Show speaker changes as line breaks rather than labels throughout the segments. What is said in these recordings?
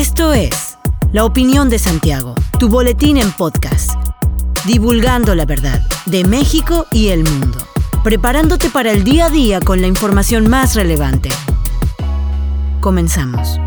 Esto es La Opinión de Santiago, tu boletín en podcast, divulgando la verdad de México y el mundo, preparándote para el día a día con la información más relevante. Comenzamos.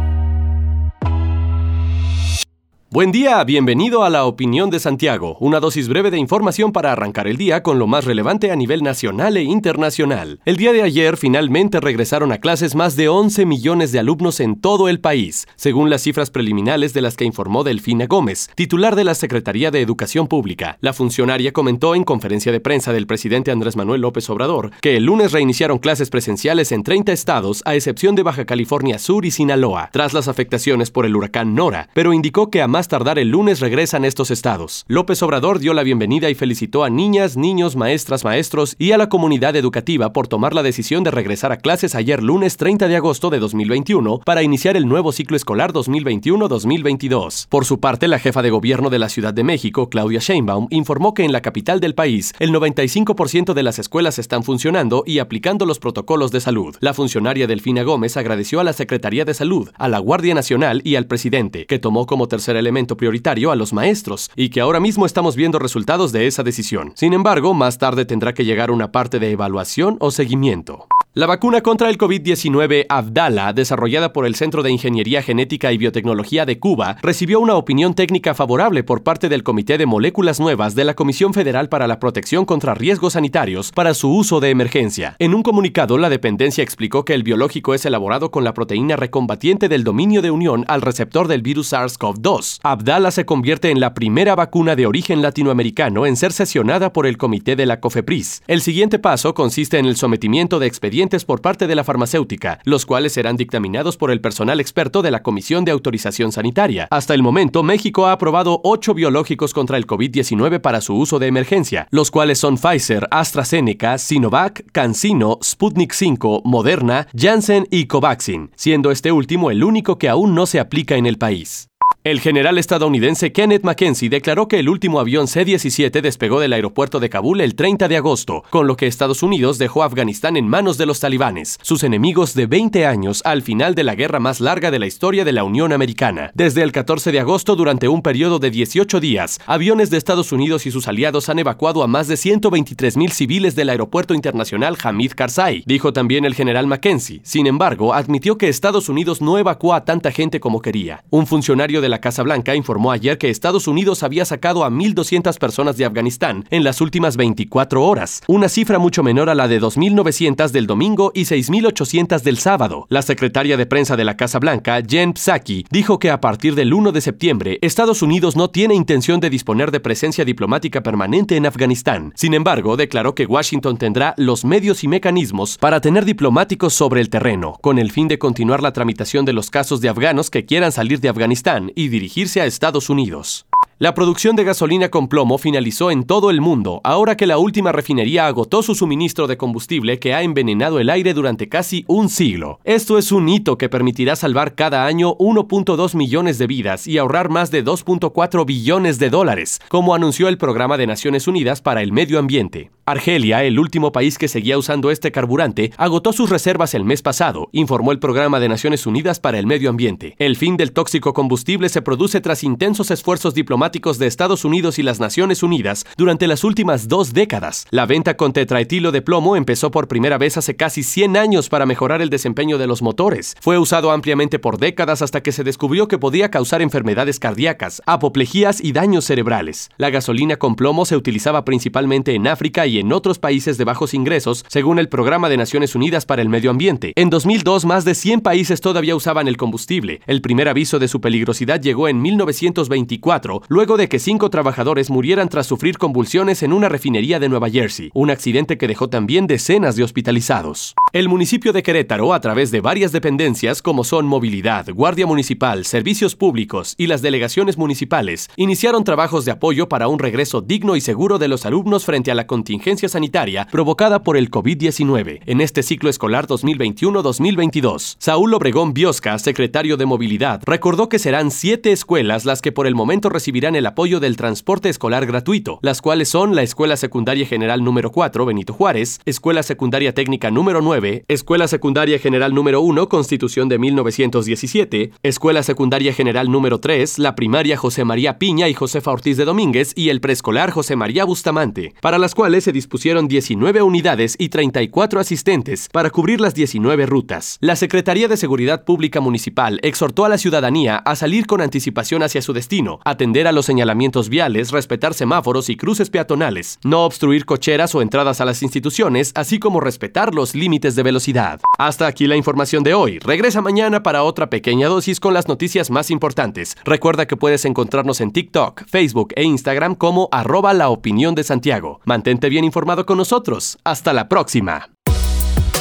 Buen día, bienvenido a la Opinión de Santiago, una dosis breve de información para arrancar el día con lo más relevante a nivel nacional e internacional. El día de ayer finalmente regresaron a clases más de 11 millones de alumnos en todo el país, según las cifras preliminares de las que informó Delfina Gómez, titular de la Secretaría de Educación Pública. La funcionaria comentó en conferencia de prensa del presidente Andrés Manuel López Obrador que el lunes reiniciaron clases presenciales en 30 estados, a excepción de Baja California Sur y Sinaloa, tras las afectaciones por el huracán Nora, pero indicó que a más tardar el lunes regresan estos estados. López Obrador dio la bienvenida y felicitó a niñas, niños, maestras, maestros y a la comunidad educativa por tomar la decisión de regresar a clases ayer lunes 30 de agosto de 2021 para iniciar el nuevo ciclo escolar 2021-2022. Por su parte, la jefa de gobierno de la Ciudad de México, Claudia Sheinbaum, informó que en la capital del país el 95% de las escuelas están funcionando y aplicando los protocolos de salud. La funcionaria Delfina Gómez agradeció a la Secretaría de Salud, a la Guardia Nacional y al presidente, que tomó como tercer elemento prioritario a los maestros y que ahora mismo estamos viendo resultados de esa decisión. Sin embargo, más tarde tendrá que llegar una parte de evaluación o seguimiento. La vacuna contra el COVID-19 Abdala, desarrollada por el Centro de Ingeniería Genética y Biotecnología de Cuba, recibió una opinión técnica favorable por parte del Comité de Moléculas Nuevas de la Comisión Federal para la Protección contra Riesgos Sanitarios para su uso de emergencia. En un comunicado, la dependencia explicó que el biológico es elaborado con la proteína recombatiente del dominio de unión al receptor del virus SARS-CoV-2. Abdala se convierte en la primera vacuna de origen latinoamericano en ser sesionada por el Comité de la COFEPRIS. El siguiente paso consiste en el sometimiento de expedientes por parte de la farmacéutica, los cuales serán dictaminados por el personal experto de la Comisión de Autorización Sanitaria. Hasta el momento, México ha aprobado ocho biológicos contra el COVID-19 para su uso de emergencia, los cuales son Pfizer, AstraZeneca, Sinovac, CanSino, Sputnik 5, Moderna, Janssen y Covaxin, siendo este último el único que aún no se aplica en el país. El general estadounidense Kenneth Mackenzie declaró que el último avión C-17 despegó del aeropuerto de Kabul el 30 de agosto, con lo que Estados Unidos dejó Afganistán en manos de los talibanes, sus enemigos de 20 años al final de la guerra más larga de la historia de la Unión Americana. Desde el 14 de agosto, durante un periodo de 18 días, aviones de Estados Unidos y sus aliados han evacuado a más de 123 mil civiles del aeropuerto internacional Hamid Karzai, dijo también el general Mackenzie. Sin embargo, admitió que Estados Unidos no evacuó a tanta gente como quería. Un funcionario de la Casa Blanca informó ayer que Estados Unidos había sacado a 1.200 personas de Afganistán en las últimas 24 horas, una cifra mucho menor a la de 2.900 del domingo y 6.800 del sábado. La secretaria de prensa de la Casa Blanca, Jen Psaki, dijo que a partir del 1 de septiembre, Estados Unidos no tiene intención de disponer de presencia diplomática permanente en Afganistán. Sin embargo, declaró que Washington tendrá los medios y mecanismos para tener diplomáticos sobre el terreno, con el fin de continuar la tramitación de los casos de afganos que quieran salir de Afganistán y dirigirse a Estados Unidos. La producción de gasolina con plomo finalizó en todo el mundo, ahora que la última refinería agotó su suministro de combustible que ha envenenado el aire durante casi un siglo. Esto es un hito que permitirá salvar cada año 1.2 millones de vidas y ahorrar más de 2.4 billones de dólares, como anunció el Programa de Naciones Unidas para el Medio Ambiente. Argelia, el último país que seguía usando este carburante, agotó sus reservas el mes pasado, informó el Programa de Naciones Unidas para el Medio Ambiente. El fin del tóxico combustible se produce tras intensos esfuerzos diplomáticos de Estados Unidos y las Naciones Unidas durante las últimas dos décadas. La venta con tetraetilo de plomo empezó por primera vez hace casi 100 años para mejorar el desempeño de los motores. Fue usado ampliamente por décadas hasta que se descubrió que podía causar enfermedades cardíacas, apoplejías y daños cerebrales. La gasolina con plomo se utilizaba principalmente en África y en otros países de bajos ingresos, según el Programa de Naciones Unidas para el Medio Ambiente. En 2002, más de 100 países todavía usaban el combustible. El primer aviso de su peligrosidad llegó en 1924, luego de que cinco trabajadores murieran tras sufrir convulsiones en una refinería de Nueva Jersey, un accidente que dejó también decenas de hospitalizados. El municipio de Querétaro, a través de varias dependencias como son Movilidad, Guardia Municipal, Servicios Públicos y las delegaciones municipales, iniciaron trabajos de apoyo para un regreso digno y seguro de los alumnos frente a la contingencia sanitaria provocada por el COVID-19 en este ciclo escolar 2021-2022. Saúl Obregón Biosca, secretario de Movilidad, recordó que serán siete escuelas las que por el momento recibirán el apoyo del transporte escolar gratuito, las cuales son la Escuela Secundaria General número 4, Benito Juárez, Escuela Secundaria Técnica número 9, Escuela Secundaria General número 1, Constitución de 1917, Escuela Secundaria General número 3, la primaria José María Piña y Josefa Ortiz de Domínguez y el preescolar José María Bustamante, para las cuales se dispusieron 19 unidades y 34 asistentes para cubrir las 19 rutas. La Secretaría de Seguridad Pública Municipal exhortó a la ciudadanía a salir con anticipación hacia su destino, atender a los señalamientos viales, respetar semáforos y cruces peatonales, no obstruir cocheras o entradas a las instituciones, así como respetar los límites de velocidad. Hasta aquí la información de hoy. Regresa mañana para otra pequeña dosis con las noticias más importantes. Recuerda que puedes encontrarnos en TikTok, Facebook e Instagram como arroba la opinión de Santiago. Mantente informado con nosotros. Hasta la próxima.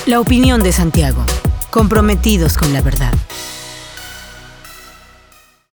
La opinión de Santiago. Comprometidos con la verdad.